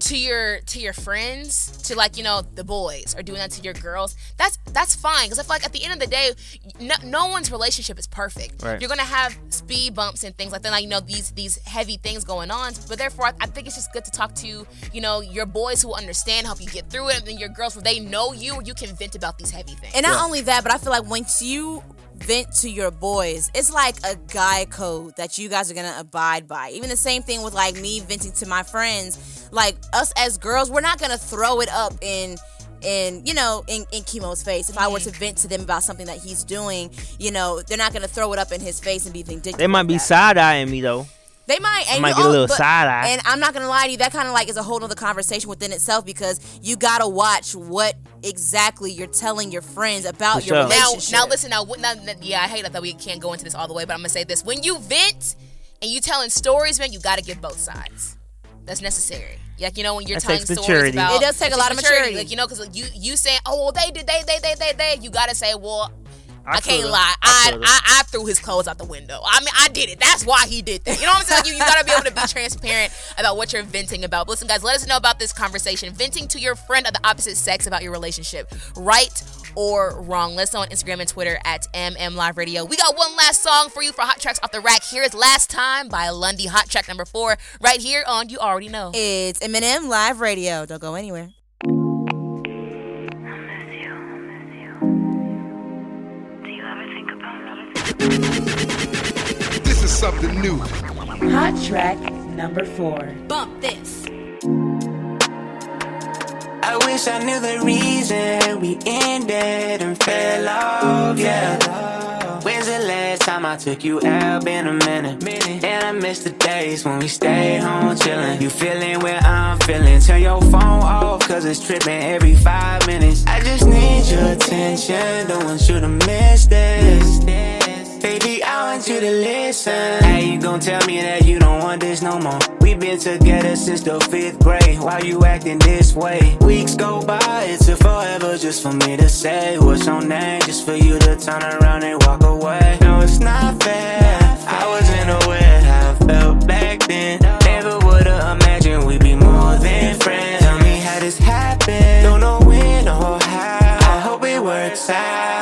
to your to your friends, to like you know the boys, are doing that to your girls. That's that's fine because I feel like at the end of the day, no, no one's relationship is perfect. Right. You're gonna have speed bumps and things like that. Like you know these these heavy things going on. But therefore, I, I think it's just good to talk to you know your boys who understand, help you get through it, and then your girls where they know you, you can vent about these heavy things. And not only that, but I feel like once you vent to your boys, it's like a guy code that you guys are gonna abide by. Even the same thing with like me venting to my friends. Like us as girls, we're not gonna throw it up in in you know in, in Kemo's face if i were to vent to them about something that he's doing you know they're not gonna throw it up in his face and be vindictive They might be side eyeing me though. They might. And might you get a little but- side eye. And I'm not gonna lie to you, that kind of like is a whole other conversation within itself because you gotta watch what exactly you're telling your friends about For your sure. Now, relationship. now listen. Now, now, yeah, I hate that we can't go into this all the way, but I'm gonna say this: when you vent and you telling stories, man, you got to give both sides. That's necessary. Like you know, when you're That telling stories maturity. about It does take a lot of maturity. Like you know, because you you saying, oh, well, they did, they, they, they, they, they. You got to say, well. I, I can't lie. I I. I I threw his clothes out the window. I mean, I did it. That's why he did that. You know what I'm saying? You, you got to be able to be transparent about what you're venting about. But listen, guys, let us know about this conversation. Venting to your friend of the opposite sex about your relationship, right or wrong? Let us know on Instagram and Twitter at MM Live Radio. We got one last song for you for Hot Tracks off the rack. Here is "Last Time" by Lundy. Hot track number four, right here on You Already Know. it's M&M Live Radio. Don't go anywhere. Something new. Hot track number four. Bump this. I wish I knew the reason we ended and fell off, yeah. When's the last time I took you out? Been a minute. And I miss the days when we stayed home chillin'. You feeling where I'm feeling. Turn your phone off, cause it's trippin' every five minutes. I just need your attention. Don't want you to miss this. Baby, I want you to listen. How you gon' tell me that you don't want this no more? We've been together since the fifth grade. Why you acting this way? Weeks go by, it's a forever just for me to say what's your name, just for you to turn around and walk away. No, it's not fair. I wasn't aware how I felt back then. Never would've imagined we'd be more than friends. Tell me how this happened. Don't know when or how. I hope it works out.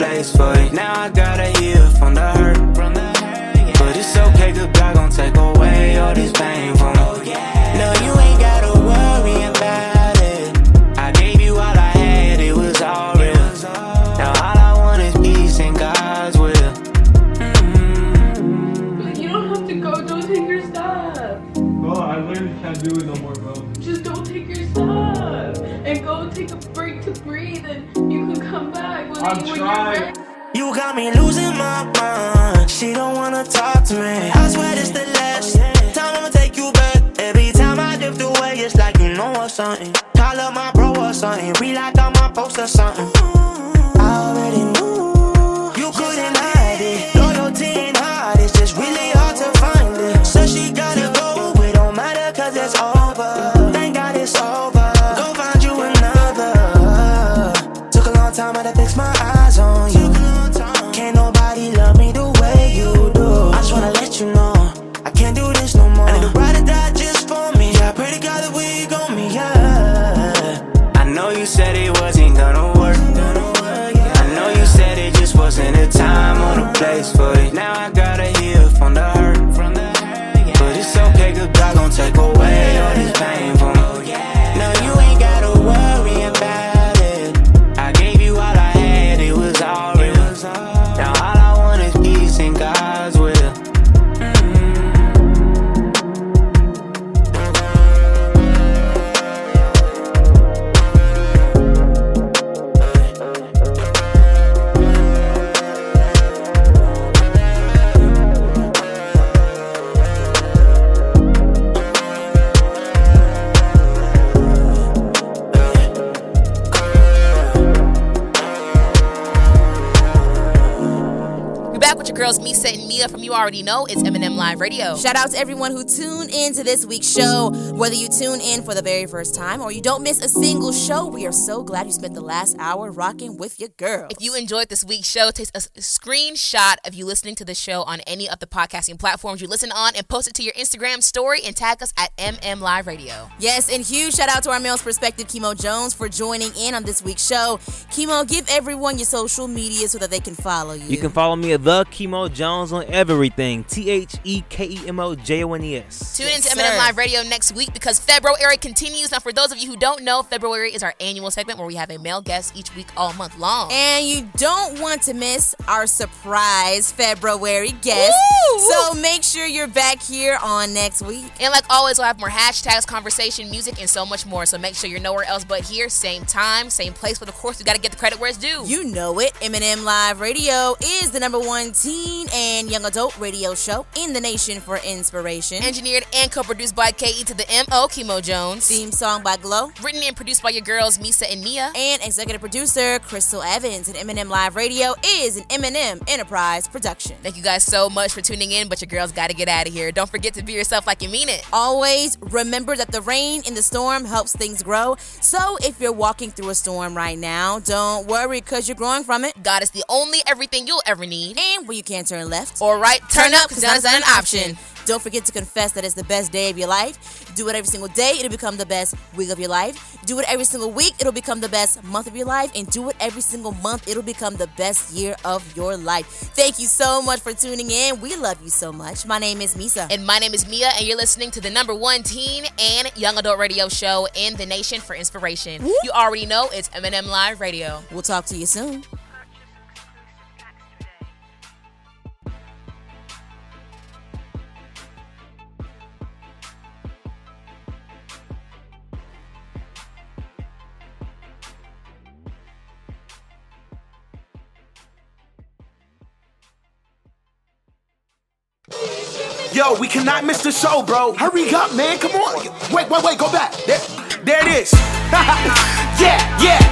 Place for it. Now I gotta heal from the hurt. But it's okay, God gon' take away all this pain from me. I'm trying. You got me losing my mind. She don't wanna talk to me. I swear this the last time I'ma take you back. Every time I drift away, it's like you know or something. Call up my bro or something. Relock on my post or something. I already knew you couldn't hide it. Know. It's M&M Live Radio. Shout out to everyone who tuned in to this week's show. Whether you tune in for the very first time or you don't miss a single show, we are so glad you spent the last hour rocking with your girls. If you enjoyed this week's show, take a screenshot of you listening to the show on any of the podcasting platforms you listen on and post it to your Instagram story and tag us at MM Live Radio. Yes, and huge shout out to our male's perspective, Kemo Jones, for joining in on this week's show. Kemo, give everyone your social media so that they can follow you. You can follow me at the Kemo Jones on everything. T H E K E M O J O N E S. Tune in to M&M Live Radio next week because February continues. Now, for those of you who don't know, February is our annual segment where we have a male guest each week all month long. And you don't want to miss our surprise February guest. So make sure you're back here on next week. And like always, we'll have more hashtags, conversation, music, and so much more. So make sure you're nowhere else but here, same time, same place. But of course, we got to get the credit where it's due. You know it. M&M Live Radio is the number one teen and young adult radio show in the nation for inspiration. Engineered and co-produced by KE to the MO, Kemo Jones. Theme song by Glow. Written and produced by your girls, Meesa and Meah. And executive producer Crystal Evans. And M&M Live Radio is an M&M Enterprise production. Thank you guys so much for tuning in, but your girls got to get out of here. Don't forget to be yourself like you mean it. Always remember that the rain in the storm helps things grow. So if you're walking through a storm right now, don't worry because you're growing from it. God is the only everything you'll ever need. And when you can't turn left or right, turn, up because that's not an option. Don't forget to confess that it's the best day of your life. Do it every single day, it'll become the best week of your life. Do it every single week, it'll become the best month of your life. And do it every single month, it'll become the best year of your life. Thank you so much for tuning in. We love you so much. My name is Meesa. And my name is Meah, and you're listening to the number one teen and young adult radio show in the nation for inspiration. You already know it's M&M Live Radio. We'll talk to you soon. Yo, we cannot miss the show, bro. Hurry up, man. Come on. Wait, wait, wait. Go back. There, there it is. yeah, yeah, yeah,